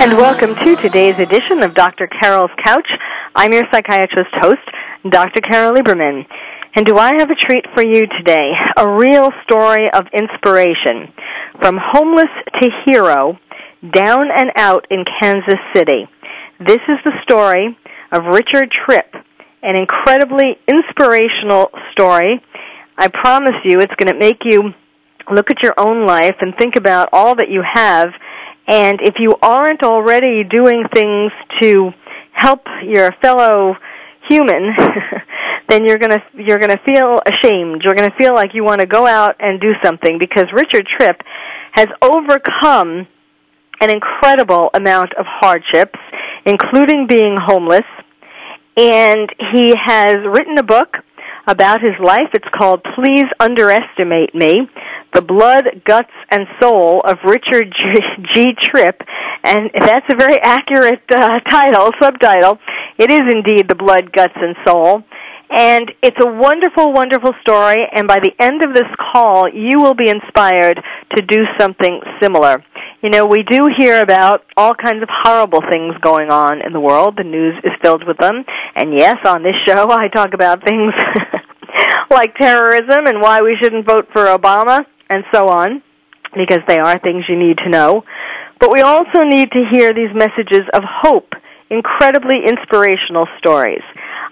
And welcome to today's edition of Dr. Carol's Couch. I'm your psychiatrist host, Dr. Carol Lieberman. And do I have a treat for you today? A real story of inspiration. From homeless to hero, down and out in Kansas City. This is the story of Richard Tripp, an incredibly inspirational story. I promise you it's going to make you look at your own life and think about all that you have. And if you aren't already doing things to help your fellow human, then you're going to you're going to feel ashamed. You're going to feel like you want to go out and do something because Richard Tripp has overcome an incredible amount of hardships, including being homeless. And he has written a book about his life. It's called Please Underestimate Me The Blood, Guts, and Soul of Richard G. G. Tripp. And that's a very accurate uh, title, subtitle. It is indeed The Blood, Guts, and Soul. And it's a wonderful, wonderful story. And by the end of this call, you will be inspired to do something similar. You know, we do hear about all kinds of horrible things going on in the world. The news is filled with them. And yes, on this show, I talk about things like terrorism and why we shouldn't vote for Obama and so on, because they are things you need to know. But we also need to hear these messages of hope, incredibly inspirational stories.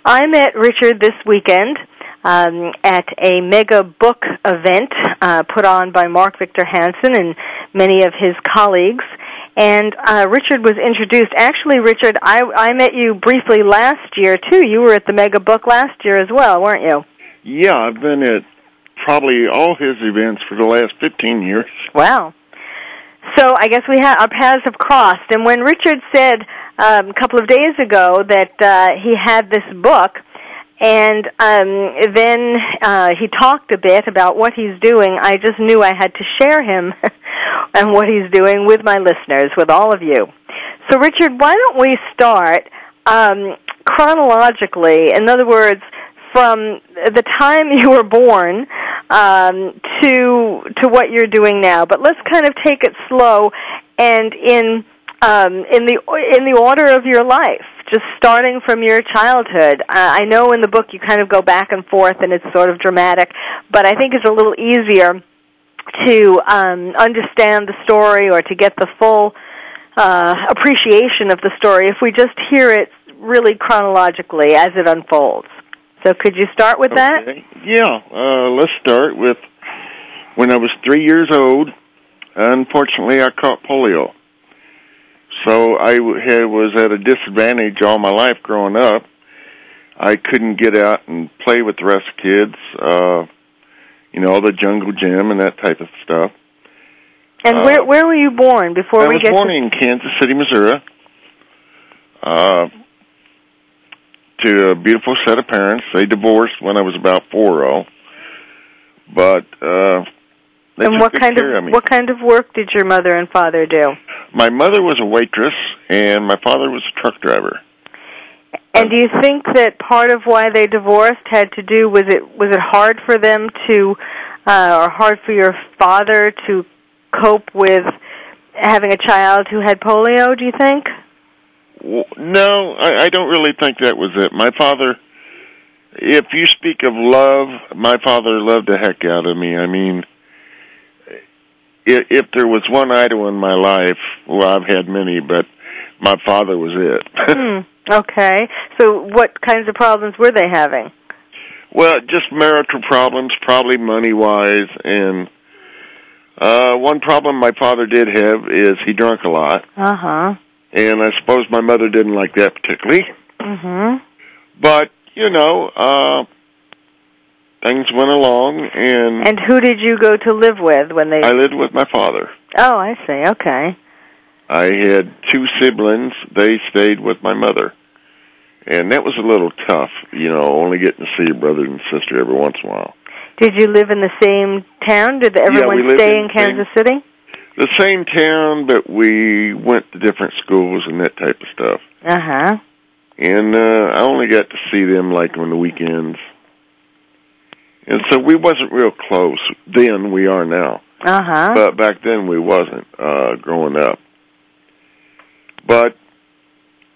I met Richard this weekend um, at a mega book event uh, put on by Mark Victor Hansen and many of his colleagues. And uh, Richard was introduced. Actually, Richard, I, I met you briefly last year too. You were at the mega book last year as well, weren't you? Yeah, I've been at probably all his events for the last 15 years. Wow. So I guess we have our paths have crossed. And when Richard said um, a couple of days ago that uh, he had this book, and um, then uh, he talked a bit about what he's doing. I just knew I had to share him and what he's doing with my listeners, with all of you. So, Richard, why don't we start um, chronologically? In other words, from the time you were born um, to to what you're doing now. But let's kind of take it slow and in um, in the in the order of your life just starting from your childhood. Uh, I know in the book you kind of go back and forth and it's sort of dramatic, but I think it's a little easier to um, understand the story or to get the full uh, appreciation of the story if we just hear it really chronologically as it unfolds. So could you start with okay. that? Yeah, uh, let's start with when I was three years old. Unfortunately, I caught polio. So I had, was at a disadvantage all my life growing up. I couldn't get out and play with the rest of kids, uh, you know, the jungle gym and that type of stuff. And where Uh, where were you born before I we was get born to in Kansas City, Missouri. Uh, to a beautiful set of parents. They divorced when I was about four oh. But uh they and what kind care of of what kind of work did your mother and father do? My mother was a waitress and my father was a truck driver. And do you think that part of why they divorced had to do was it was it hard for them to uh or hard for your father to cope with having a child who had polio, do you think? W- No, I, I don't really think that was it. My father, if you speak of love, my father loved the heck out of me. I mean, if, if there was one idol in my life, well, I've had many, but my father was it. Hmm. Okay. So what kinds of problems were they having? well, just marital problems, probably money wise, and uh one problem my father did have is he drank a lot, Uh-huh. And I suppose my mother didn't like that particularly. Mhm. But you know, uh things went along, and, And who did you go to live with when they I lived with my father. Oh, I see. Okay. I had two siblings. They stayed with my mother. And that was a little tough, you know, only getting to see your brother and sister every once in a while. Did you live in the same town? Did everyone lived stay in in the same- Kansas City? The same town, but we went to different schools and that type of stuff. Uh huh. And uh I only got to see them like on the weekends. And so we wasn't real close then we are now. Uh huh. But back then we wasn't uh growing up. But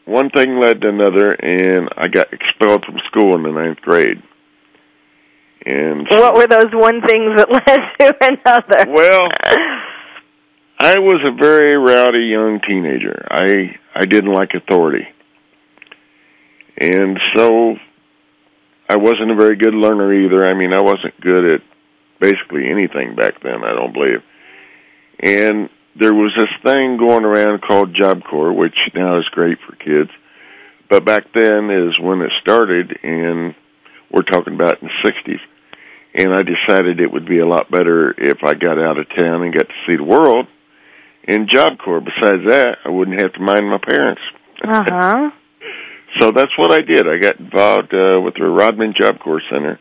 one thing led to another and I got expelled from school in the ninth grade. And What were those one things that led to another? well I was a very rowdy young teenager. I I didn't like authority. And so I wasn't a very good learner either. I mean, I wasn't good at basically anything back then, I don't believe. And there was this thing going around called Job Corps, which now is great for kids. But back then is when it started, and we're talking about in the 60s. And I decided it would be a lot better if I got out of town and got to see the world in Job Corps. Besides that, I wouldn't have to mind my parents. Uh huh. So that's what I did. I got involved uh, with the Rodman Job Corps Center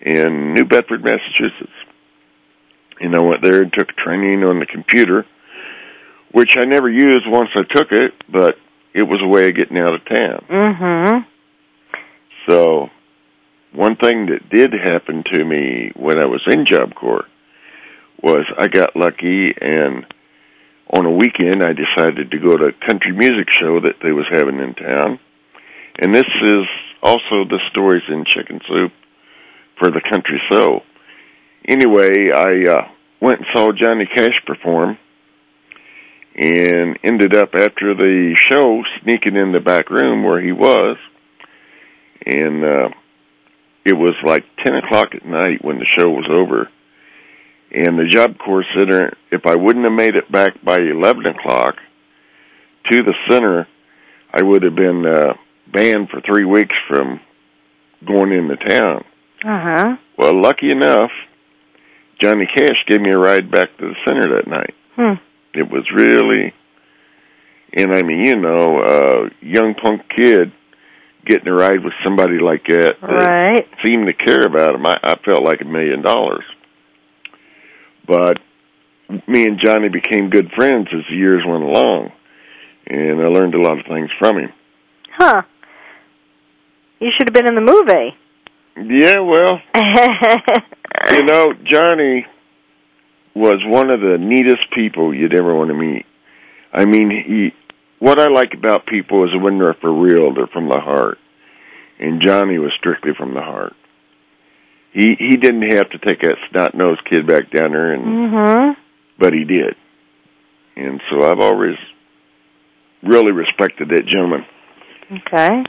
in New Bedford, Massachusetts. And I went there and took training on the computer, which I never used once I took it, but it was a way of getting out of town. Mm-hmm. So one thing that did happen to me when I was in Job Corps was I got lucky and on a weekend I decided to go to a country music show that they was having in town. And this is also the stories in Chicken Soup for the Country Soul. Anyway, I uh went and saw Johnny Cash perform and ended up after the show sneaking in the back room where he was and uh it was like ten o'clock at night when the show was over and the job corps center if i wouldn't have made it back by eleven o'clock to the center i would have been uh banned for three weeks from going into town Uh huh. well lucky enough johnny cash gave me a ride back to the center that night Hmm. it was really and i mean you know uh young punk kid getting a ride with somebody like that that Right. seemed to care about him i, I felt like a million dollars but me and johnny became good friends as the years went along and i learned a lot of things from him Huh. You should have been in the movie. yeah well you know johnny was one of the neatest people you'd ever want to meet i mean he what i like about people is when they're for real they're from the heart and johnny was strictly from the heart he he didn't have to take that snot nosed kid back down there and mm-hmm. but he did and so i've always really respected that gentleman Okay.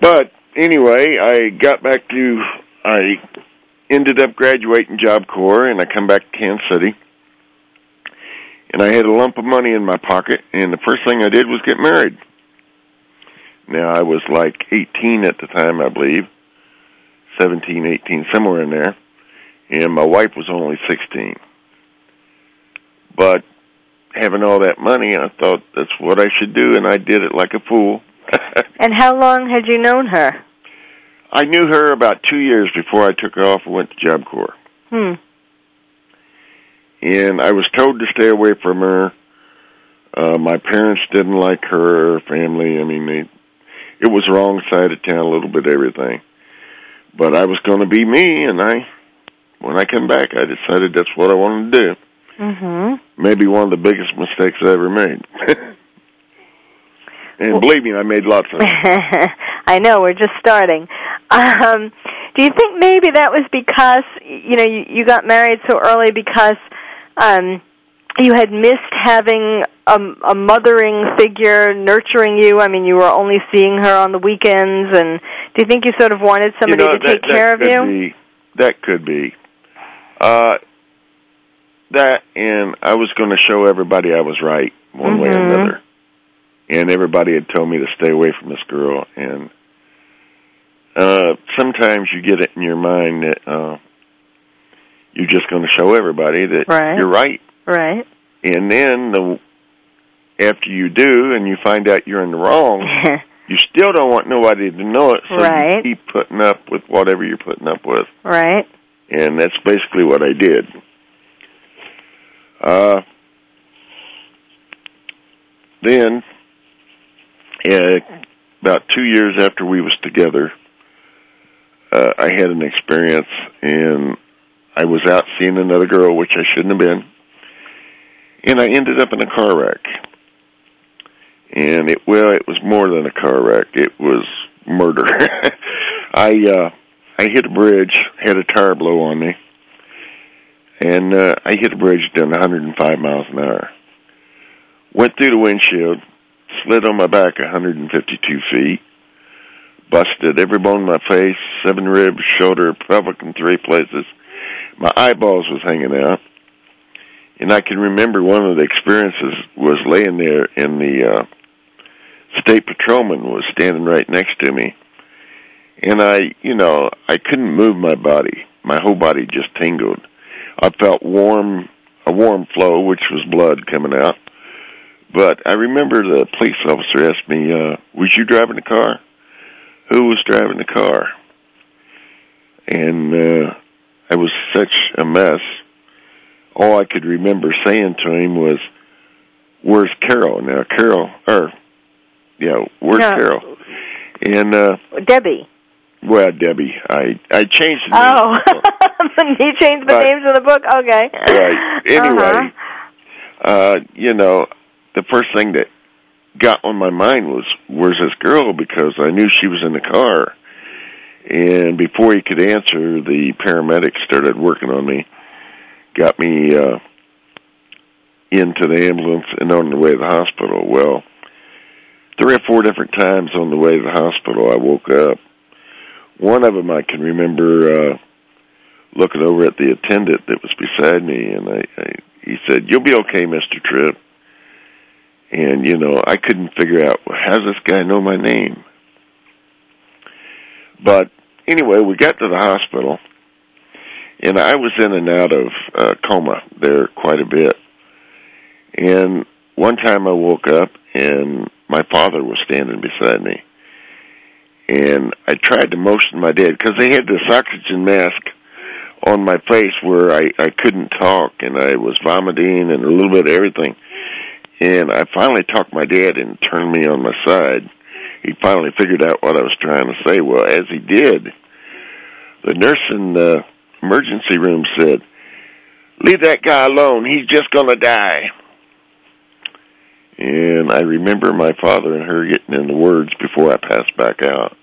but anyway, I got back to I ended up graduating Job Corps and I come back to Kansas City. And I had a lump of money in my pocket and the first thing I did was get married. Now I was like 18 at the time, I believe. 17, 18, somewhere in there. And my wife was only 16. But having all that money, I thought that's what I should do and I did it like a fool. And how long had you known her? I knew her about two years before I took her off and went to Job Corps. Hmm. And I was told to stay away from her. Uh, my parents didn't like her, her family. I mean, they, it was wrong side of town, a little bit everything. But I was going to be me, and I, when I come back, I decided that's what I wanted to do. Mm-hmm. Maybe one of the biggest mistakes I ever made. and believe me, I made lots of them. I know we're just starting. Um, do you think maybe that was because you know you, you got married so early because um, you had missed having a, a mothering figure nurturing you? I mean, you were only seeing her on the weekends, and do you think you sort of wanted somebody you know, to take that, care of you? Be, that could be. Uh, that and I was going to show everybody I was right one way or Mhm. another. And everybody had told me to stay away from this girl and uh sometimes you get it in your mind that uh you're just going to show everybody that Right. you're right. Right. And then the after you do and you find out you're in the wrong, you still don't want nobody to know it, so Right. you keep putting up with whatever you're putting up with. right. And that's basically what I did. Uh, then, uh, about two years after we was together, uh, I had an experience, and I was out seeing another girl, which I shouldn't have been, and I ended up in a car wreck. And it well, it was more than a car wreck; it was murder. I uh, I hit a bridge, had a tire blow on me, and uh, I hit a bridge doing 105 miles an hour. Went through the windshield, slid on my back 152 feet, busted every bone in my face, seven ribs, shoulder, pelvic in three places. My eyeballs was hanging out. And I can remember one of the experiences was laying there and the uh state patrolman was standing right next to me. And I, you know, I couldn't move my body. My whole body just tingled. I felt warm, a warm flow, which was blood coming out. But I remember the police officer asked me, uh, was you driving the car? Who was driving the car? And uh, I was such a mess. All I could remember saying to him was, "Where's Carol?" Now Carol, or yeah, where's No. Carol? And uh, Debbie. well, Debbie, I I changed the name. Oh, he changed the But- names of the book. Okay. Right. Anyway, Uh-huh. uh, you know, the first thing that got on my mind was, "Where's this girl?" Because I knew she was in the car. And before he could answer, the paramedics started working on me, got me uh, into the ambulance and on the way to the hospital. Well, three or four different times on the way to the hospital, I woke up. One of them I can remember uh, looking over at the attendant that was beside me, and I, I he said, "You'll be okay, Mister Tripp." And you know, I couldn't figure out well, how does this guy know my name. But anyway, we got to the hospital, and I was in and out of uh, coma there quite a bit. And one time I woke up, and my father was standing beside me, and I tried to motion my dad because they had this oxygen mask on my face where I I couldn't talk, and I was vomiting and a little bit of everything. And I finally talked my dad and turned me on my side he finally figured out what I was trying to say. Well, as he did, the nurse in the emergency room said, "Leave that guy alone. He's just going to die." And I remember my father and her getting in the words before I passed back out.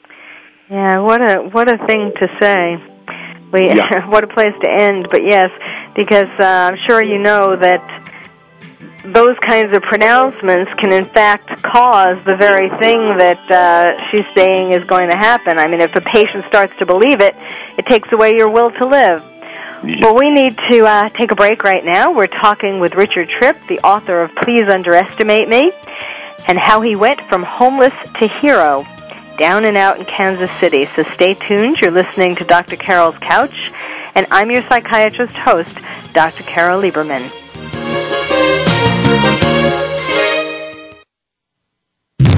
Yeah, what a what a thing to say. We Yeah. what a place to end. But yes, because uh, I'm sure you know that those kinds of pronouncements can in fact cause the very thing that uh, she's saying is going to happen. I mean, if a patient starts to believe it, it takes away your will to live. Well, we need to uh, take a break right now. We're talking with Richard Tripp, the author of Please Underestimate Me, and how he went from homeless to hero down and out in Kansas City. So stay tuned. You're listening to Dr. Carol's Couch, and I'm your psychiatrist host, Dr. Carol Lieberman.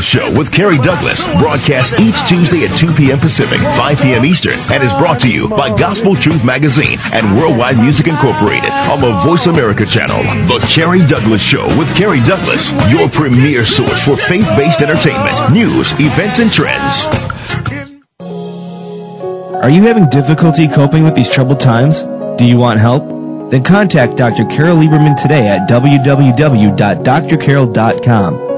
Show with Kerry Douglas broadcast each Tuesday at 2 p.m. Pacific, 5 p.m. Eastern, and is brought to you by Gospel Truth Magazine and Worldwide Music Incorporated on the Voice America channel. The Kerry Douglas Show with Kerry Douglas, your premier source for faith-based entertainment, news, events, and trends. Are you having difficulty coping with these troubled times? Do you want help? Then contact Dr. Carol Lieberman today at www.drcarol.com.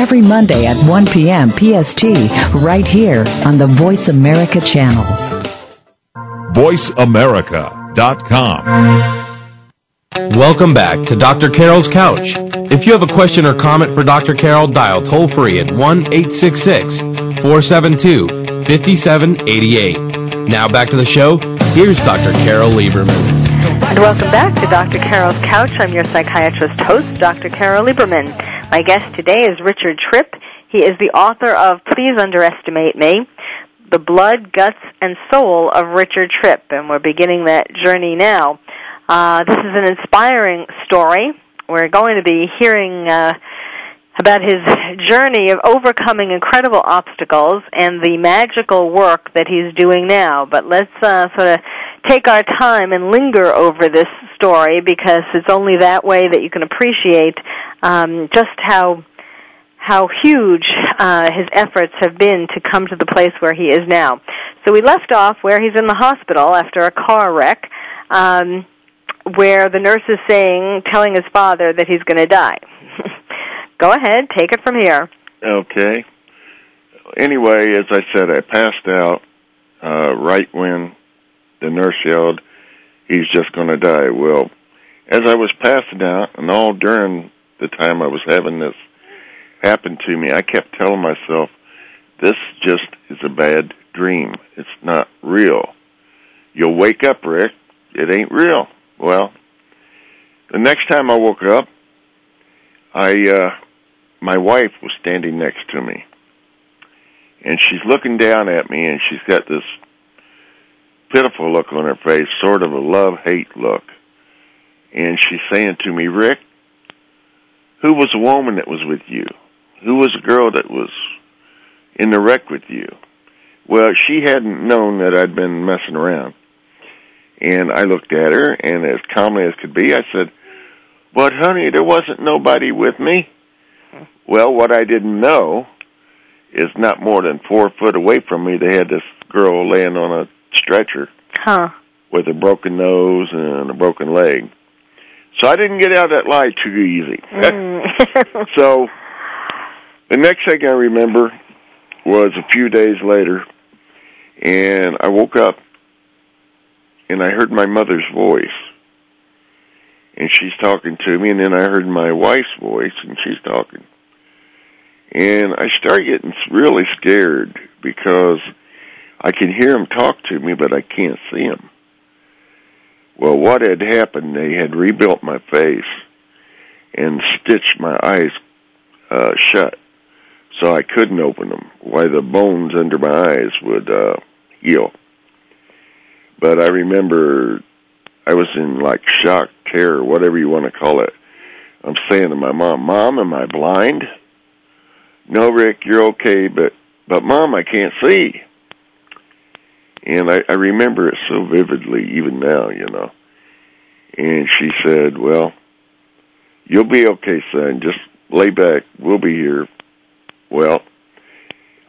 every Monday at 1 p.m. PST, right here on the Voice America channel. VoiceAmerica.com. Welcome back to Dr. Carol's Couch. If you have a question or comment for Dr. Carol, dial toll free at 1 866 472 5788. Now back to the show. Here's Dr. Carol Lieberman. And welcome back to Dr. Carol's Couch. I'm your psychiatrist host, Dr. Carol Lieberman. My guest today is Richard Tripp. He is the author of Please Underestimate Me, The Blood, Guts, and Soul of Richard Tripp, and we're beginning that journey now. Uh, this is an inspiring story. We're going to be hearing uh, about his journey of overcoming incredible obstacles and the magical work that he's doing now. But let's uh, sort of take our time and linger over this story because it's only that way that you can appreciate um, just how how huge uh, his efforts have been to come to the place where he is now. So we left off where he's in the hospital after a car wreck. Um, where the nurse is saying, telling his father that he's going to die. Go ahead, take it from here. Okay. Anyway, as I said, I passed out uh, right when the nurse yelled, "He's just going to die." Well, as I was passing out, and all during the time I was having this happen to me, I kept telling myself, "This just is a bad dream. It's not real. You'll wake up, Rick. It ain't real." Well, the next time I woke up, I uh my wife was standing next to me. And she's looking down at me and she's got this pitiful look on her face, sort of a love-hate look. And she's saying to me, "Rick, who was the woman that was with you? Who was the girl that was in the wreck with you?" Well, she hadn't known that I'd been messing around. And I looked at her, and as calmly as could be, I said, But, honey, there wasn't nobody with me. Well, what I didn't know is not more than four foot away from me, they had this girl laying on a stretcher Huh. with a broken nose and a broken leg. So I didn't get out of that lie too easy. Mm. so the next thing I remember was a few days later, and I woke up and I heard my mother's voice. And she's talking to me, and then I heard my wife's voice, and she's talking. And I started getting really scared because I can hear him talk to me, but I can't see him. Well, what had happened, they had rebuilt my face and stitched my eyes uh, shut so I couldn't open them, why the bones under my eyes would uh, heal but I remember I was in like shock, terror, whatever you want to call it. I'm saying to my mom, "Mom, am I blind?" "No, Rick, you're okay, but but mom, I can't see." And I, I remember it so vividly, even now, you know. And she said, "Well, you'll be okay, son. Just lay back. We'll be here." Well,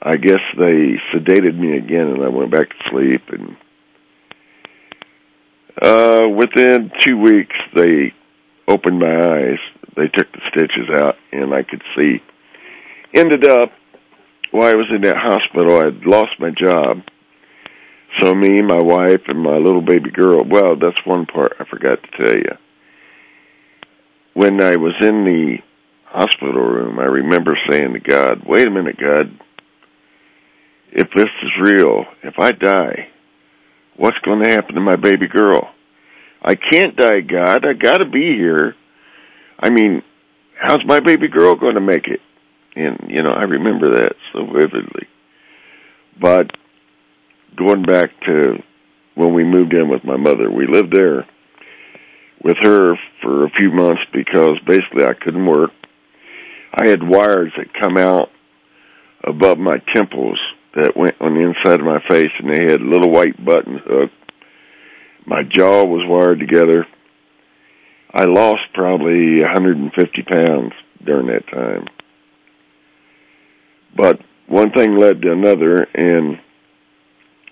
I guess they sedated me again, and I went back to sleep. And uh, within two weeks, they opened my eyes. They took the stitches out, and I could see. Ended up, while I was in that hospital, I'd lost my job. So me, my wife, and my little baby girl. Well, that's one part I forgot to tell you. When I was in the hospital room, I remember saying to God, "Wait a minute, God. If this is real, if I die, what's going to happen to my baby girl? I can't die, God. I got to be here. I mean, how's my baby girl going to make it?" And you know, I remember that so vividly. But going back to when we moved in with my mother, we lived there with her for a few months because basically I couldn't work. I had wires that come out above my temples that went on the inside of my face, and they had little white buttons hooked. My jaw was wired together. I lost probably 150 pounds during that time. But one thing led to another, and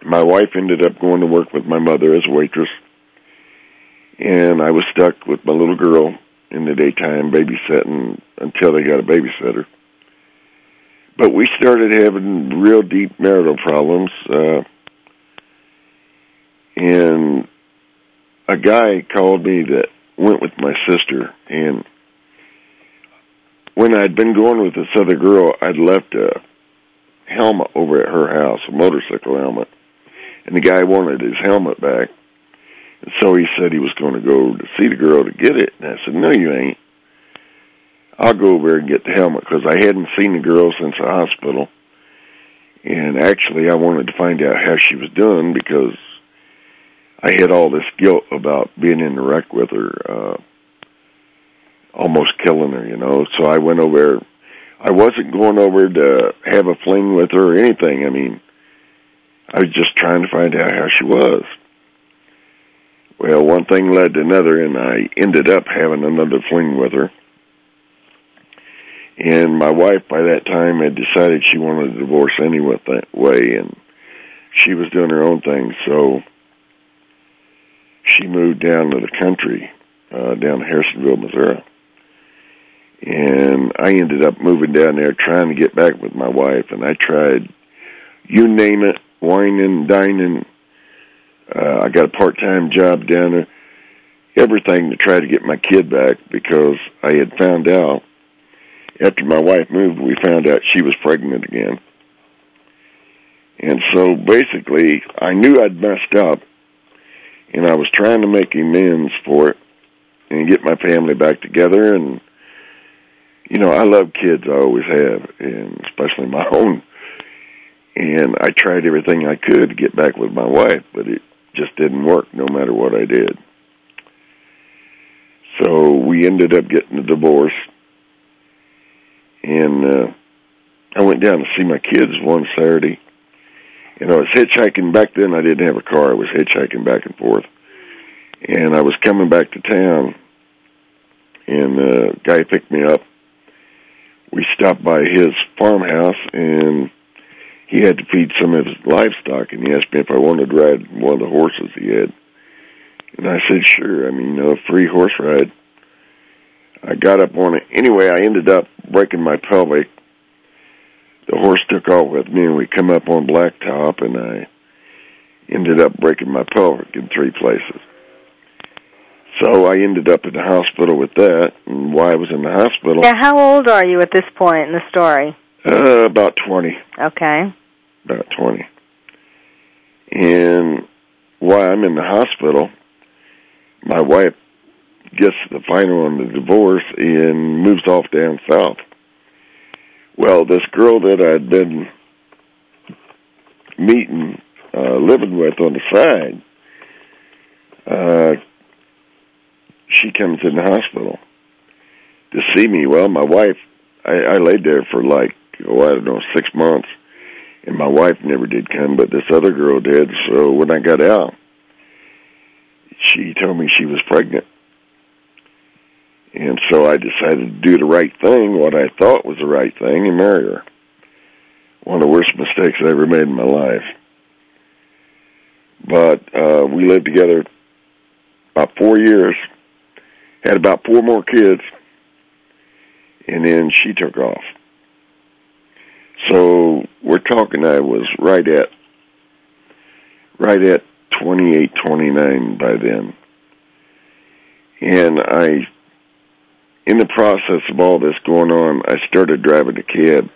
my wife ended up going to work with my mother as a waitress. And I was stuck with my little girl in the daytime babysitting until they got a babysitter. But we started having real deep marital problems. Uh, and a guy called me that went with my sister. And when I'd been going with this other girl, I'd left a helmet over at her house, a motorcycle helmet. And the guy wanted his helmet back. And so he said he was going to go to see the girl to get it. And I said, no, you ain't. I'll go over there and get the helmet because I hadn't seen the girl since the hospital. And actually, I wanted to find out how she was doing because I had all this guilt about being in the wreck with her, uh, almost killing her, you know. So I went over. I wasn't going over to have a fling with her or anything. I mean, I was just trying to find out how she was. Well, one thing led to another, and I ended up having another fling with her. And my wife, by that time, had decided she wanted a divorce anyway, and she was doing her own thing. So she moved down to the country, uh, down to Harrisonville, Missouri. And I ended up moving down there trying to get back with my wife, and I tried, you name it, whining, dining. Uh, I got a part-time job down there, everything to try to get my kid back because I had found out after my wife moved, we found out she was pregnant again. And so basically, I knew I'd messed up, and I was trying to make amends for it and get my family back together. And, you know, I love kids, I always have, and especially my own. And I tried everything I could to get back with my wife, but it just didn't work no matter what I did. So we ended up getting a divorce and uh, I went down to see my kids one Saturday. And I was hitchhiking back then. I didn't have a car. I was hitchhiking back and forth, and I was coming back to town. And a uh, guy picked me up. We stopped by his farmhouse, and he had to feed some of his livestock. And he asked me if I wanted to ride one of the horses he had. And I said, sure. I mean, a free horse ride. I got up on it. Anyway, I ended up breaking my pelvic. The horse took off with me, and we come up on blacktop, and I ended up breaking my pelvic in three places. So I ended up in the hospital with that, and while I was in the hospital... Now, how old are you at this point in the story? Uh, about 20. Okay. About 20. And while I'm in the hospital, my wife gets the final on the divorce and moves off down south. Well, this girl that I'd been meeting, uh, living with on the side, uh, she comes in the hospital to see me. Well, my wife, I, I laid there for like oh, I don't know, six months. And my wife never did come, but this other girl did. So when I got out, she told me she was pregnant. And so I decided to do the right thing, what I thought was the right thing, and marry her. One of the worst mistakes I ever made in my life. But uh, we lived together about four years, had about four more kids, and then she took off. So we're talking. I was right at right at twenty eight, twenty nine by then, and I, in the process of all this going on, I started driving a cab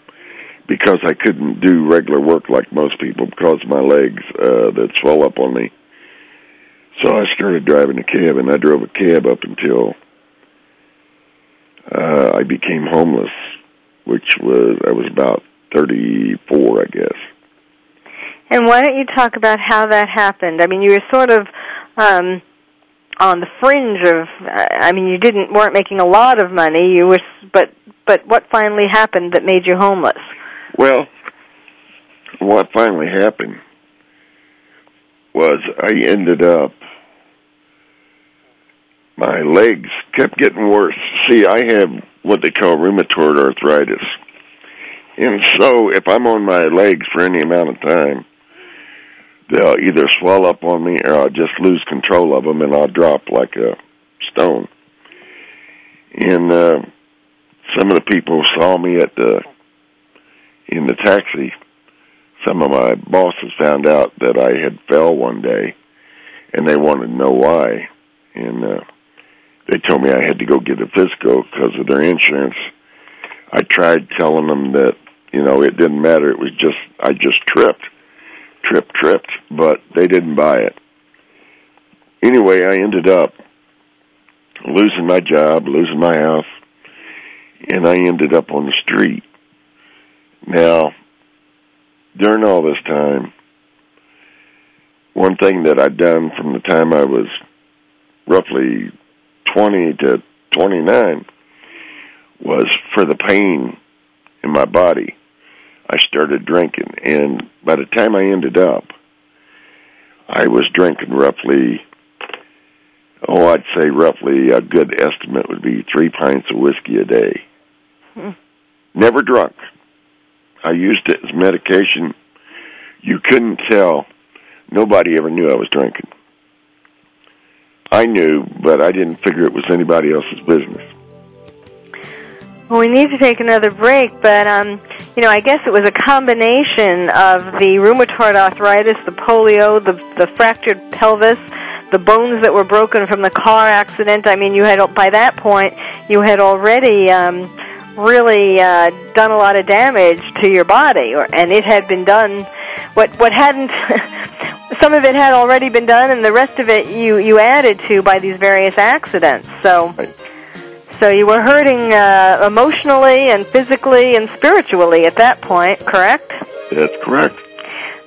because I couldn't do regular work like most people because of my legs uh, that swell up on me. So I started driving a cab, and I drove a cab up until uh, I became homeless, which was I was about thirty four, I guess. And why don't you talk about how that happened? I mean, you were sort of um, on the fringe of. I mean, you didn't weren't making a lot of money. You were, but but what finally happened that made you homeless? Well, what finally happened was I ended up my legs kept getting worse. See, I have what they call rheumatoid arthritis. And so if I'm on my legs for any amount of time, they'll either swell up on me or I'll just lose control of them and I'll drop like a stone. And uh, some of the people saw me at the in the taxi. Some of my bosses found out that I had fell one day, and they wanted to know why. And uh, they told me I had to go get a physical because of their insurance. I tried telling them that you know it didn't matter. It was just I just tripped, tripped, tripped, but they didn't buy it. Anyway, I ended up losing my job, losing my house, and I ended up on the street. Now, during all this time, one thing that I'd done from the time I was roughly 20 to 29 was for the pain in my body. I started drinking, and by the time I ended up, I was drinking roughly, oh, I'd say roughly a good estimate would be three pints of whiskey a day. Hmm. Never drunk. I used it as medication. You couldn't tell. Nobody ever knew I was drinking. I knew, but I didn't figure it was anybody else's business. Well, we need to take another break, but um, you know, I guess it was a combination of the rheumatoid arthritis, the polio, the the fractured pelvis, the bones that were broken from the car accident. I mean, you had by that point you had already um, really uh, done a lot of damage to your body, or, and it had been done. What what hadn't some of it had already been done, and the rest of it you you added to by these various accidents. So. So you were hurting uh, emotionally and physically and spiritually at that point, correct? That's correct.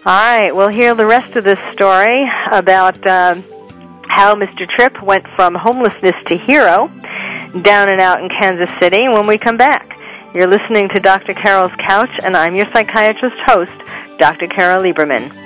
All right, we'll hear the rest of this story about uh, how Mr. Tripp went from homelessness to hero down and out in Kansas City when we come back. You're listening to Dr. Carol's Couch, and I'm your psychiatrist host, Dr. Carol Lieberman.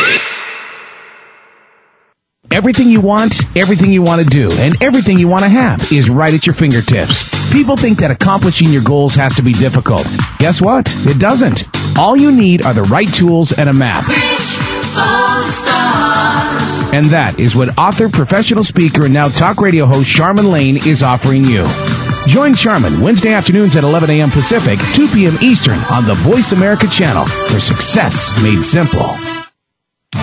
Everything you want, everything you want to do, and everything you want to have is right at your fingertips. People think that accomplishing your goals has to be difficult. Guess what? It doesn't. All you need are the right tools and a map. And that is what author, professional speaker, and now talk radio host Charmin Lane is offering you. Join Charmin Wednesday afternoons at 11 a.m. Pacific, 2 p.m. Eastern on the Voice America channel for success made simple.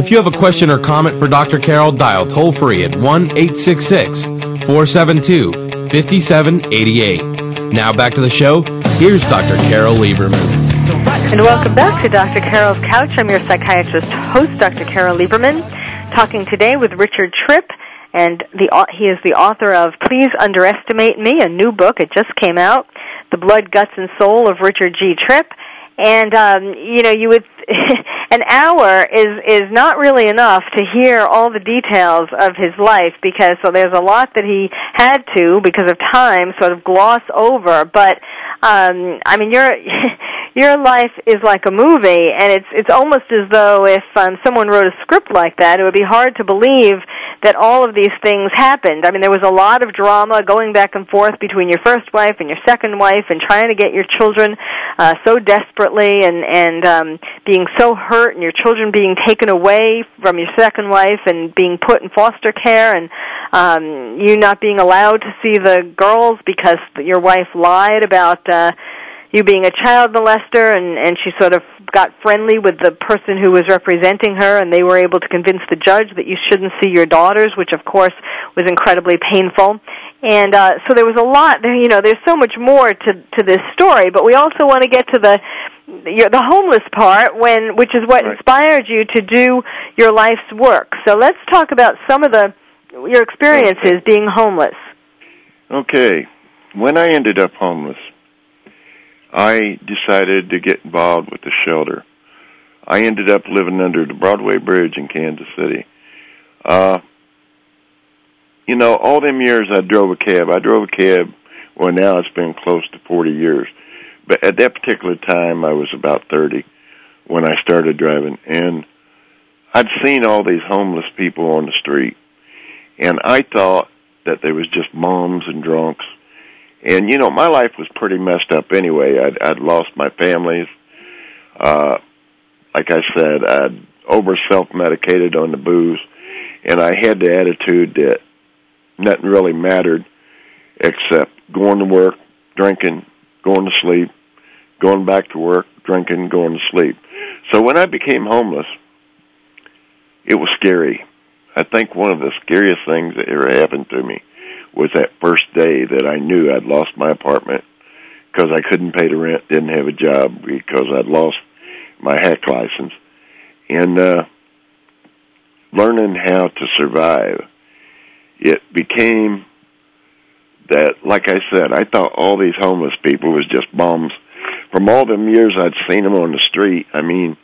If you have a question or comment for Dr. Carol, dial toll free at 1 866 472 5788. Now back to the show. Here's Dr. Carol Lieberman. And welcome back to Dr. Carol's Couch. I'm your psychiatrist host, Dr. Carol Lieberman, talking today with Richard Tripp. And the, he is the author of Please Underestimate Me, a new book. It just came out. The Blood, Guts, and Soul of Richard G. Tripp and um, you know you would an hour is is not really enough to hear all the details of his life because so there's a lot that he had to because of time sort of gloss over. But um i mean your your life is like a movie and it's it's almost as though if um someone wrote a script like that it would be hard to believe that all of these things happened. I mean, there was a lot of drama going back and forth between your first wife and your second wife, and trying to get your children uh, so desperately, and and um, being so hurt, and your children being taken away from your second wife, and being put in foster care, and um, you not being allowed to see the girls because your wife lied about. Uh, you being a child molester and and she sort of got friendly with the person who was representing her and they were able to convince the judge that you shouldn't see your daughters which of course was incredibly painful. And uh so there was a lot there you know there's so much more to to this story but we also want to get to the the homeless part when which is what inspired you to do your life's work. So let's talk about some of the your experiences being homeless. Okay. When i ended up homeless I decided to get involved with the shelter. I ended up living under the Broadway Bridge in Kansas City. Uh, you know, all them years I drove a cab. I drove a cab. Well, now it's been close to 40 years. But at that particular time, I was about 30 when I started driving. And I'd seen all these homeless people on the street. And I thought that they was just moms and drunks and you know my life was pretty messed up anyway. I'd i'd lost my families. Uh like i said i'd over self medicated on the booze and i had the attitude that nothing really mattered except going to work drinking going to sleep going back to work drinking going to sleep. So when i became homeless it was scary. I think one of the scariest things that ever happened to me was that first day that I knew I'd lost my apartment because I couldn't pay the rent, didn't have a job because I'd lost my hack license, and uh, learning how to survive. It became that, like I said, I thought all these homeless people was just bums. From all them years I'd seen them on the street, I mean,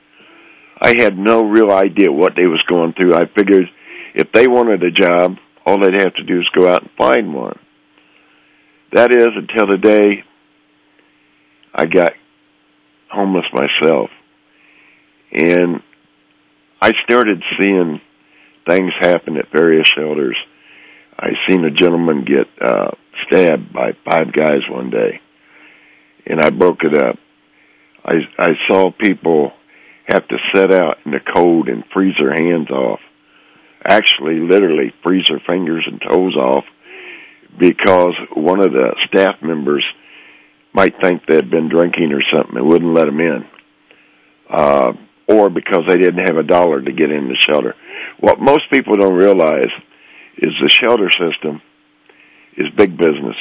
I had no real idea what they was going through. I figured if they wanted a job, all they'd have to do is go out and find one. That is until the day I got homeless myself. And I started seeing things happen at various shelters. I seen a gentleman get uh stabbed by five guys one day. And I broke it up. I I saw people have to set out in the cold and freeze their hands off. Actually, literally freeze their fingers and toes off because one of the staff members might think they'd been drinking or something and wouldn't let them in. Uh, or because they didn't have a dollar to get in the shelter. What most people don't realize is the shelter system is big business.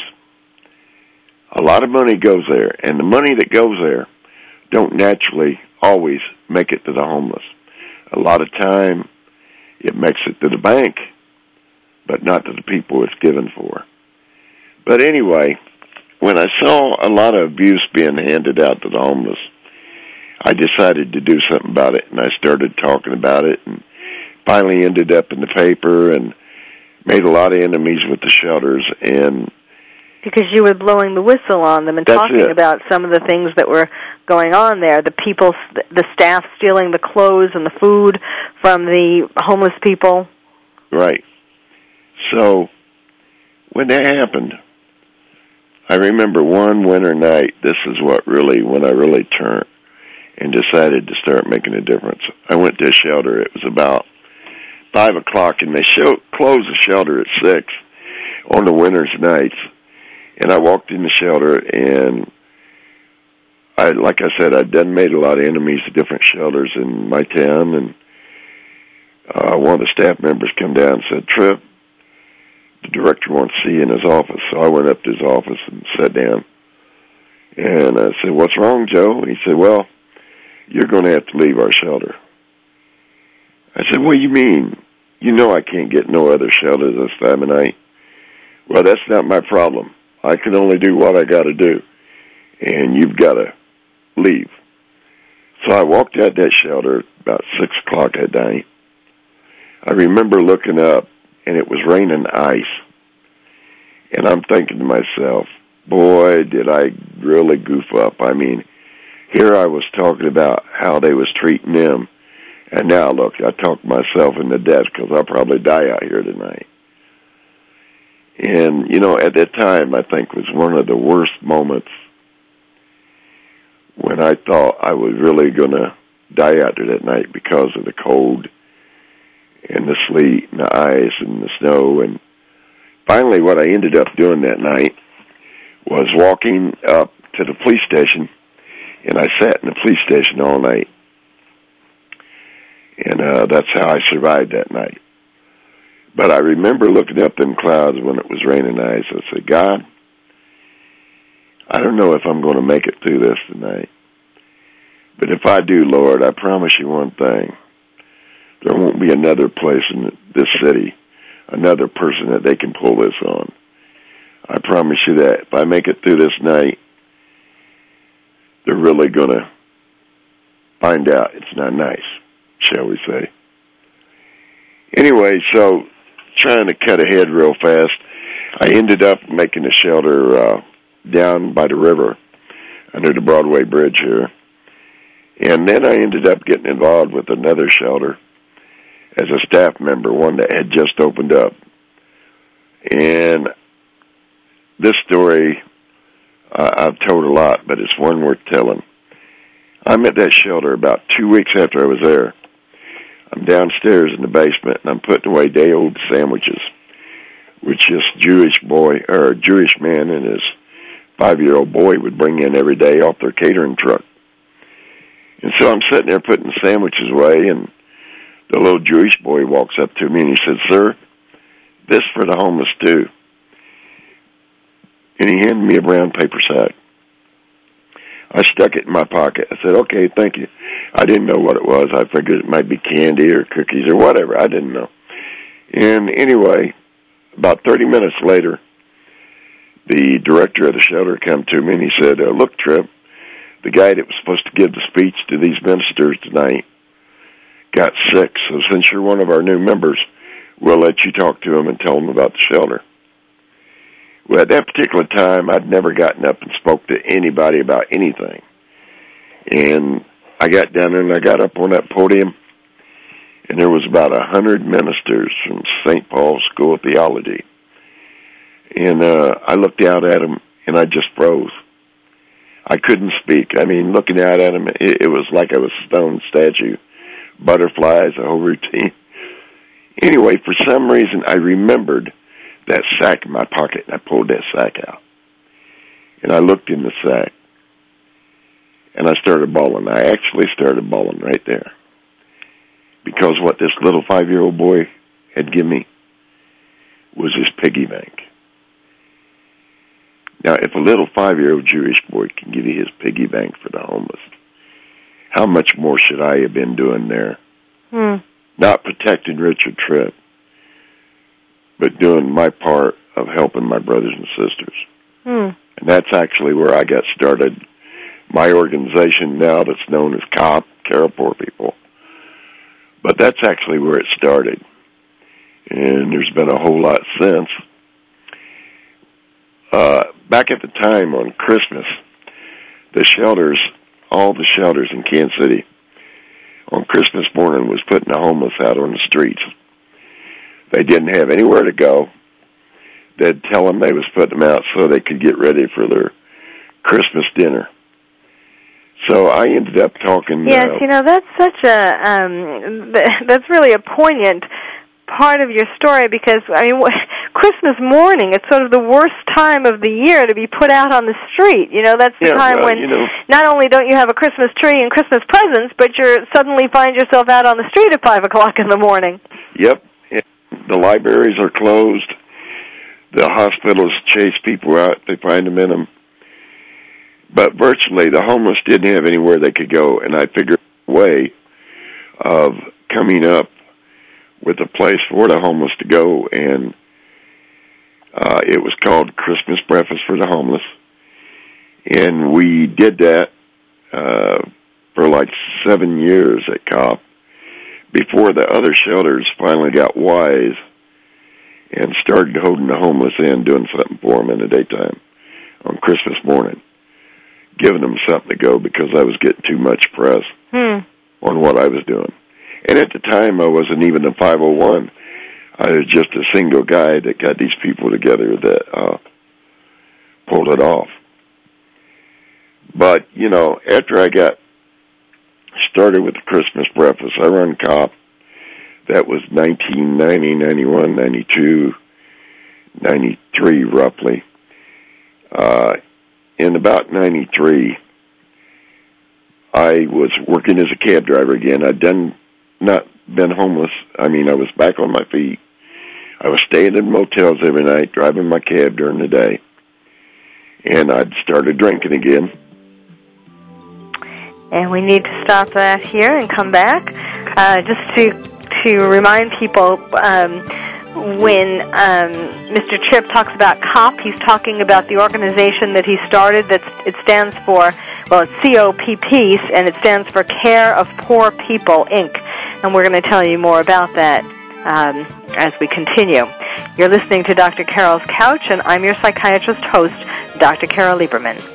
A lot of money goes there, and the money that goes there don't naturally always make it to the homeless. A lot of time it makes it to the bank, but not to the people it's given for. But anyway, when I saw a lot of abuse being handed out to the homeless, I decided to do something about it, and I started talking about it, and finally ended up in the paper and made a lot of enemies with the shelters. And because you were blowing the whistle on them and That's talking it. about some of the things that were going on there the people the staff stealing the clothes and the food from the homeless people Right. So when that happened, I remember one winter night. This is what really when I really turned and decided to start making a difference. I went to a shelter. It was about five o'clock, and they show, closed the shelter at six on the winter's nights. And I walked in the shelter, and I, like I said, I'd done made a lot of enemies at different shelters in my town, and uh, one of the staff members come down and said, Tripp, the director wants to see you in his office. So I went up to his office and sat down. And I said, What's wrong, Joe? He said, Well, you're going to have to leave our shelter. I said, What do you mean? You know I can't get no other shelter this time of night. Well, that's not my problem. I can only do what I got to do. And you've got to leave. So I walked out that shelter about 6 o'clock that night. I remember looking up, and it was raining ice. And I'm thinking to myself, boy, did I really goof up. I mean, here I was talking about how they was treating them, and now look, I talked myself into death because I'll probably die out here tonight. And you know, at that time, I think was one of the worst moments when I thought I was really going to die out there that night because of the cold and the sleet and the ice and the snow. And finally, what I ended up doing that night was walking up to the police station, and I sat in the police station all night. And uh, that's how I survived that night. But I remember looking up in clouds when it was raining ice. I said, God, I don't know if I'm going to make it through this tonight. But if I do, Lord, I promise you one thing. There won't be another place in this city, another person that they can pull this on. I promise you that. If I make it through this night, they're really going to find out it's not nice, shall we say. Anyway, so trying to cut ahead real fast, I ended up making a shelter uh, down by the river under the Broadway Bridge here. And then I ended up getting involved with another shelter as a staff member, one that had just opened up. And this story uh, I've told a lot, but it's one worth telling. I'm at that shelter about two weeks after I was there. I'm downstairs in the basement and I'm putting away day old sandwiches, which this Jewish boy or Jewish man and his five year old boy would bring in every day off their catering truck. And so I'm sitting there putting the sandwiches away and the little Jewish boy walks up to me and he said, Sir, this for the homeless too. And he handed me a brown paper sack. I stuck it in my pocket. I said, okay, thank you. I didn't know what it was. I figured it might be candy or cookies or whatever. I didn't know. And anyway, about 30 minutes later, the director of the shelter come to me and he said, uh, look, Tripp, the guy that was supposed to give the speech to these ministers tonight got sick. So since you're one of our new members, we'll let you talk to him and tell him about the shelter. Well, at that particular time, I'd never gotten up and spoke to anybody about anything. And I got down there and I got up on that podium, and there was about a hundred ministers from St. Paul's School of Theology. And uh, I looked out at them, and I just froze. I couldn't speak. I mean, looking out at them, it, it was like I was a stone statue. Butterflies, the whole routine. Anyway, for some reason, I remembered that sack in my pocket, and I pulled that sack out. And I looked in the sack, and I started bawling. I actually started bawling right there. Because what this little five year old boy had given me was his piggy bank. Now, if a little five year old Jewish boy can give you his piggy bank for the homeless, how much more should I have been doing there? Hmm. Not protecting Richard Tripp, but doing my part of helping my brothers and sisters. Hmm. And that's actually where I got started. My organization now that's known as COP, Care of Poor People. But that's actually where it started. And there's been a whole lot since. Uh, back at the time on Christmas, the shelters, all the shelters in Kansas City, on Christmas morning was putting the homeless out on the streets. They didn't have anywhere to go. They'd tell them they was putting them out so they could get ready for their Christmas dinner. So I ended up talking. Yes, uh, you know that's such a um th- that's really a poignant part of your story because I mean Christmas morning it's sort of the worst time of the year to be put out on the street. You know that's the Yeah, time well, when you know- not only don't you have a Christmas tree and Christmas presents, but you suddenly find yourself out on the street at five o'clock in the morning. Yep. The libraries are closed. The hospitals chase people out. They find them in them. But virtually, the homeless didn't have anywhere they could go, and I figured a way of coming up with a place for the homeless to go, and uh, it was called Christmas Breakfast for the Homeless. And we did that uh, for like seven years at COP before the other shelters finally got wise and started holding the homeless in, doing something for them in the daytime on Christmas morning, giving them something to go because I was getting too much press Hmm. on what I was doing. And at the time, I wasn't even a 501. I was just a single guy that got these people together that uh, pulled it off. But, you know, after I got started with the Christmas breakfast, I run COP. That was 1990, 91, 92, 93, roughly. Uh, in about 93, I was working as a cab driver again. I'd done not been homeless. I mean, I was back on my feet. I was staying in motels every night, driving my cab during the day, and I'd started drinking again. And we need to stop that here and come back. Uh, just to to remind people, um, when um, Mr. Tripp talks about COP, he's talking about the organization that he started. That it stands for well, it's COPP, and it stands for Care of Poor People Inc. And we're going to tell you more about that um, as we continue. You're listening to Dr. Carol's Couch, and I'm your psychiatrist host, Dr. Carol Lieberman.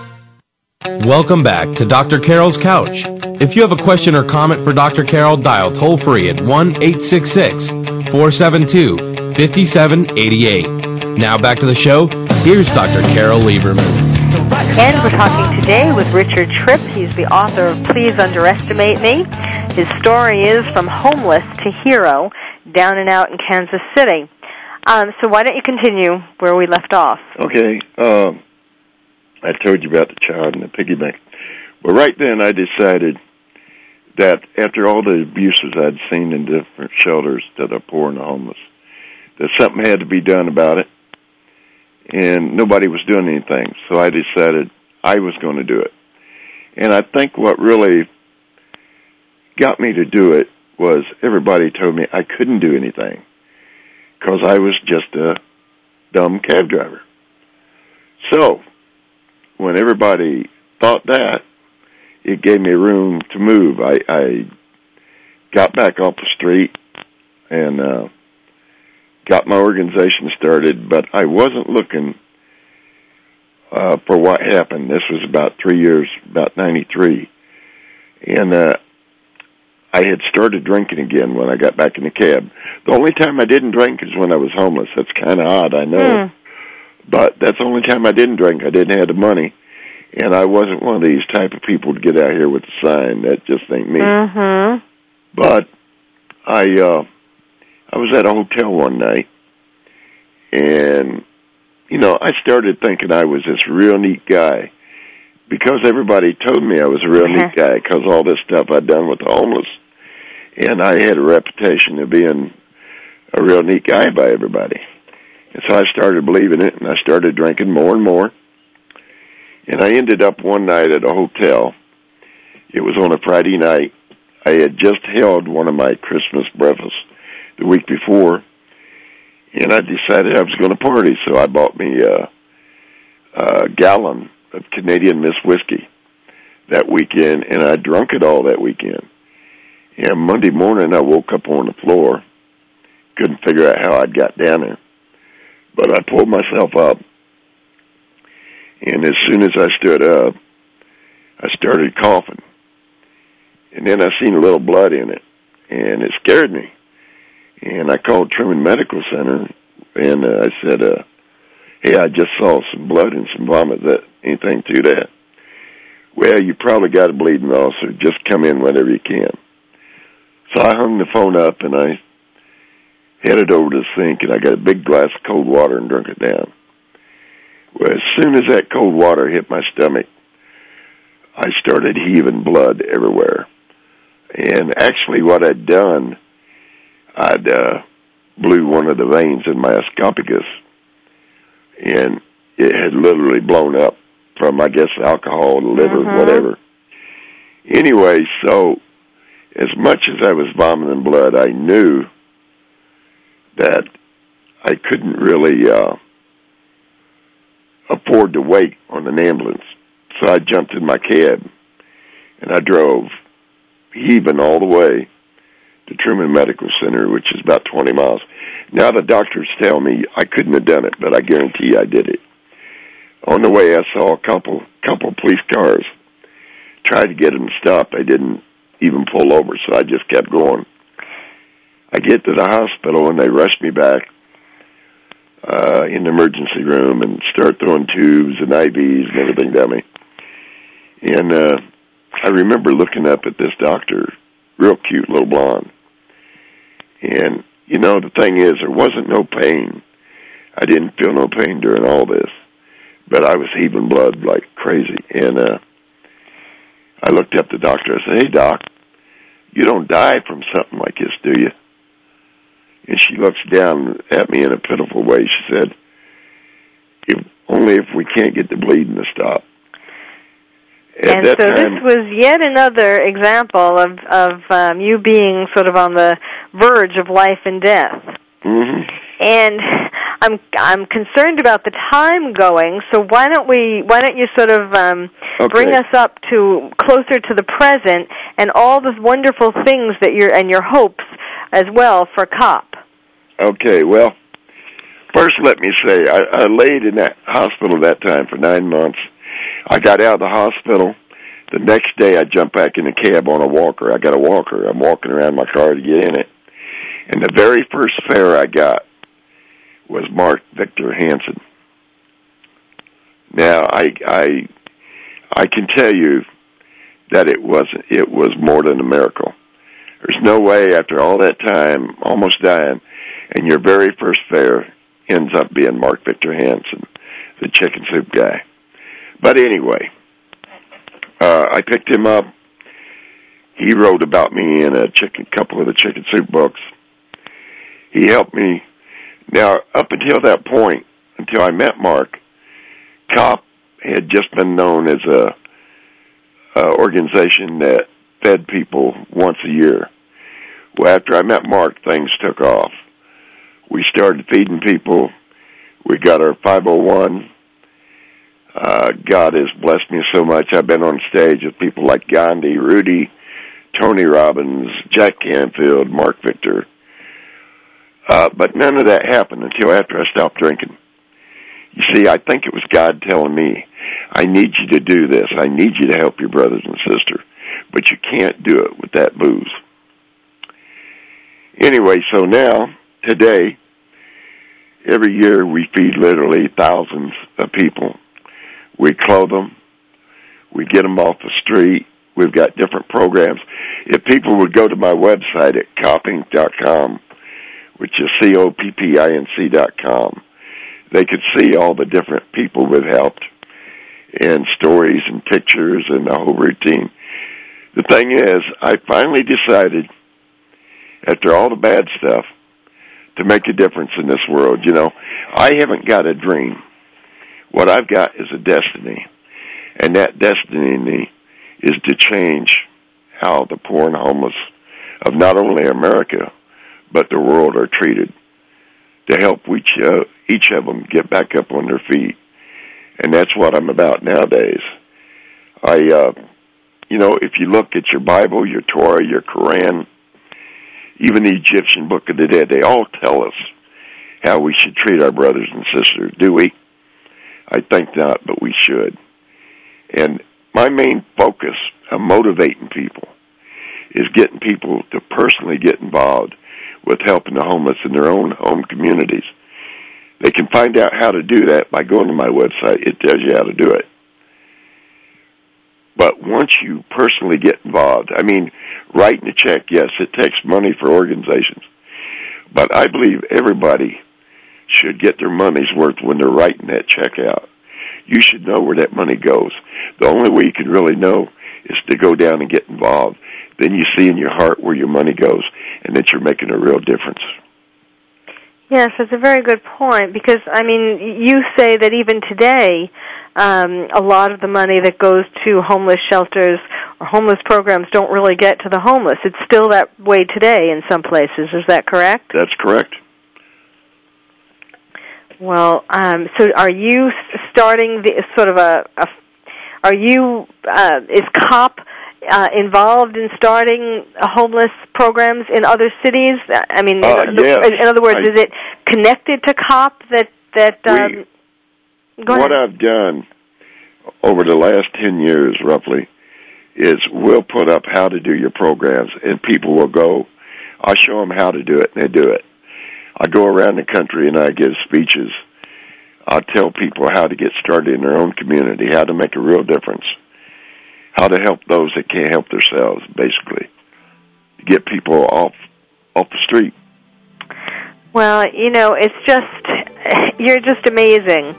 Welcome back to Dr. Carol's Couch. If you have a question or comment for Dr. Carol, dial toll free at 1 866 472 5788. Now back to the show. Here's Dr. Carol Lieberman. And we're talking today with Richard Tripp. He's the author of Please Underestimate Me. His story is From Homeless to Hero, down and out in Kansas City. Um, so why don't you continue where we left off? Okay. Um, I told you about the child and the piggy bank. Well, right then I decided that after all the abuses I'd seen in different shelters to the poor and the homeless, that something had to be done about it, and nobody was doing anything. So I decided I was going to do it. And I think what really got me to do it was everybody told me I couldn't do anything because I was just a dumb cab driver. So when everybody thought that, it gave me room to move. I, I got back off the street and uh, got my organization started, but I wasn't looking uh, for what happened. This was about three years, about '93, and uh, I had started drinking again when I got back in the cab. The only time I didn't drink is when I was homeless. That's kind of odd, I know. Mm. But that's the only time I didn't drink. I didn't have the money, and I wasn't one of these type of people to get out here with a sign. That just ain't me. Mm-hmm. But I uh I was at a hotel one night and you know, I started thinking I was this real neat guy because everybody told me I was a real neat guy because all this stuff I'd done with the homeless. And I had a reputation of being a real neat guy by everybody. And so I started believing it and I started drinking more and more. And I ended up one night at a hotel. It was on a Friday night. I had just held one of my Christmas breakfasts the week before, and I decided I was going to party, so I bought me a, a gallon of Canadian Mist whiskey that weekend, and I drunk it all that weekend. And Monday morning, I woke up on the floor, couldn't figure out how I'd got down there, but I pulled myself up, and as soon as I stood up, I started coughing and then I seen a little blood in it, and it scared me. And I called Truman Medical Center, and uh, I said, uh, "Hey, I just saw some blood and some vomit. That anything to that?" Well, you probably got a bleeding ulcer. Just come in whenever you can. So I hung the phone up and I headed over to the sink and I got a big glass of cold water and drank it down. Well, as soon as that cold water hit my stomach, I started heaving blood everywhere. And actually, what I'd done, I'd uh, blew one of the veins in my esophagus, and it had literally blown up from, I guess, alcohol, liver, Mhm. whatever. Anyway, so as much as I was vomiting blood, I knew that I couldn't really uh, afford to wait on an ambulance. So I jumped in my cab and I drove heaving all the way to Truman Medical Center, which is about 20 miles. Now the doctors tell me I couldn't have done it, but I guarantee I did it. On the way, I saw a couple couple police cars. Tried to get them to stop. They didn't even pull over, so I just kept going. I get to the hospital and they rush me back uh, in the emergency room and start throwing tubes and IVs and everything down me. And uh, I remember looking up at this doctor, real cute little blonde. And, you know, the thing is, there wasn't no pain. I didn't feel no pain during all this. But I was heaving blood like crazy. And uh I looked up the doctor. I said, Hey, doc, you don't die from something like this, do you? And she looks down at me in a pitiful way. She said, if, only if we can't get the bleeding to stop. At and so time, this was yet another example of of um, you being sort of on the verge of life and death. mhm. And I'm I'm concerned about the time going. So why don't we why don't you sort of um, bring us up to closer to the present and all the wonderful things that you're and your hopes as well for COP. Okay, well, first let me say, I, I laid in that hospital that time for nine months. I got out of the hospital. The next day, I jumped back in the cab on a walker. I got a walker. I'm walking around my car to get in it. And the very first fare I got was Mark Victor Hansen. Now, I, I, I can tell you that it was it was more than a miracle. There's no way after all that time, almost dying, and your very first fare ends up being Mark Victor Hansen, the chicken soup guy. But anyway, uh, I picked him up. He wrote about me in a chicken couple of the chicken soup books. He helped me. Now, up until that point, until I met Mark, COP had just been known as a, a organization that fed people once a year. Well, after I met Mark, things took off. We started feeding people. We got our 501. Uh, God has blessed me so much. I've been on stage with people like Gandhi, Rudy, Tony Robbins, Jack Canfield, Mark Victor. Uh, but none of that happened until after I stopped drinking. You see, I think it was God telling me, I need you to do this. I need you to help your brothers and sisters. But you can't do it with that booze. Anyway, so now, today, every year we feed literally thousands of people. We clothe them. We get them off the street. We've got different programs. If people would go to my website at coppinc.com, which is C-O-P-P-I-N-C dot com, they could see all the different people we've helped and stories and pictures and the whole routine. The thing is, I finally decided, after all the bad stuff, to make a difference in this world. You know, I haven't got a dream. What I've got is a destiny. And that destiny is to change how the poor and homeless of not only America, but the world are treated. To help each, uh, each of them get back up on their feet. And that's what I'm about nowadays. I, uh, you know, if you look at your Bible, your Torah, your Quran, even the Egyptian Book of the Dead, they all tell us how we should treat our brothers and sisters. Do we? I think not, but we should. And my main focus of motivating people is getting people to personally get involved with helping the homeless in their own home communities. They can find out how to do that by going to my website. It tells you how to do it. But once you personally get involved, I mean, writing a check, yes, it takes money for organizations. But I believe everybody should get their money's worth when they're writing that check out. You should know where that money goes. The only way you can really know is to go down and get involved. Then you see in your heart where your money goes and that you're making a real difference. Yes, that's a very good point because I mean, you say that even today, um, a lot of the money that goes to homeless shelters or homeless programs don't really get to the homeless. It's still that way today in some places. Is that correct? That's correct. Well, um, so are you starting the sort of a, a are you uh, is COP uh, involved in starting homeless programs in other cities? I mean, in, Uh, other, yes. in other words, I- is it connected to COP that that? Um, go what ahead. I've done over the last 10 years, roughly, is we'll put up how to do your programs, and people will go. I show them how to do it, and they do it. I go around the country and I give speeches. I tell people how to get started in their own community, how to make a real difference. how to help those that can't help themselves, basically. Get people off off the street. Well, you know, it's just you're just amazing,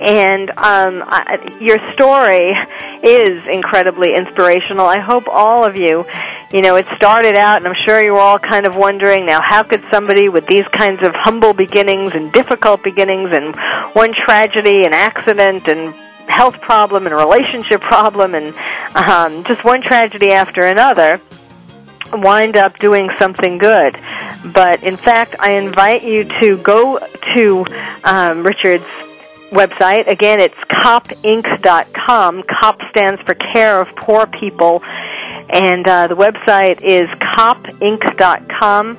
and um, I, your story is incredibly inspirational. I hope all of you, you know, it started out, and I'm sure you're all kind of wondering now, how could somebody with these kinds of humble beginnings and difficult beginnings, and one tragedy, an accident, and health problem, and relationship problem, and um, just one tragedy after another wind up doing something good. But in fact, I invite you to go to um, Richard's website. Again, it's coppinc.com. COP stands for Care of Poor People. And uh, the website is coppinc.com,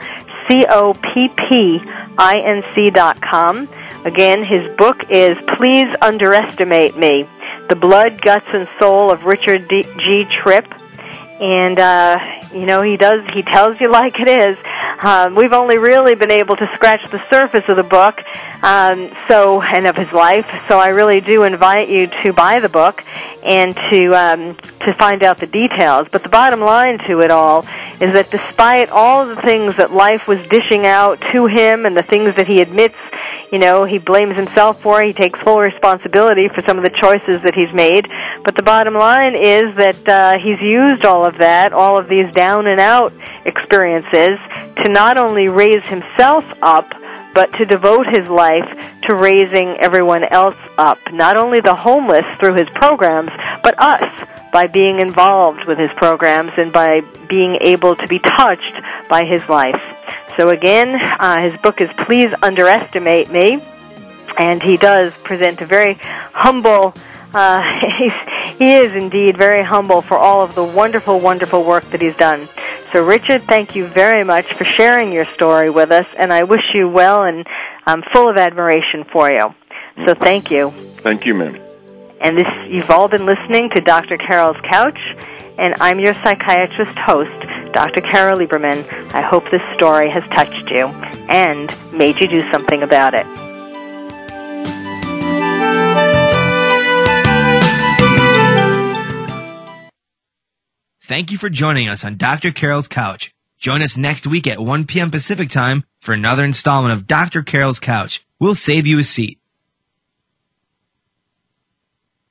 C-O-P-P-I-N-C.com. Again, his book is Please Underestimate Me, The Blood, Guts, and Soul of Richard D- G. Tripp and uh, you know he does he tells you like it is. Um, we've only really been able to scratch the surface of the book, um, so and of his life. So I really do invite you to buy the book and to um, to find out the details. But the bottom line to it all is that despite all the things that life was dishing out to him and the things that he admits you know, he blames himself for. He takes full responsibility for some of the choices that he's made. But the bottom line is that uh, he's used all of that, all of these down and out experiences, to not only raise himself up, but to devote his life to raising everyone else up. Not only the homeless through his programs, but us by being involved with his programs and by being able to be touched by his life. So again, uh, his book is Please Underestimate Me, and he does present a very humble. Uh, he is indeed very humble for all of the wonderful, wonderful work that he's done. So, Richard, thank you very much for sharing your story with us, and I wish you well, and I'm full of admiration for you. So, thank you. Thank you, ma'am. And this, you've all been listening to Dr. Carol's Couch, and I'm your psychiatrist host, Dr. Carol Lieberman. I hope this story has touched you and made you do something about it. Thank you for joining us on Dr. Carol's Couch. Join us next week at 1 p.m. Pacific Time for another installment of Dr. Carol's Couch. We'll save you a seat.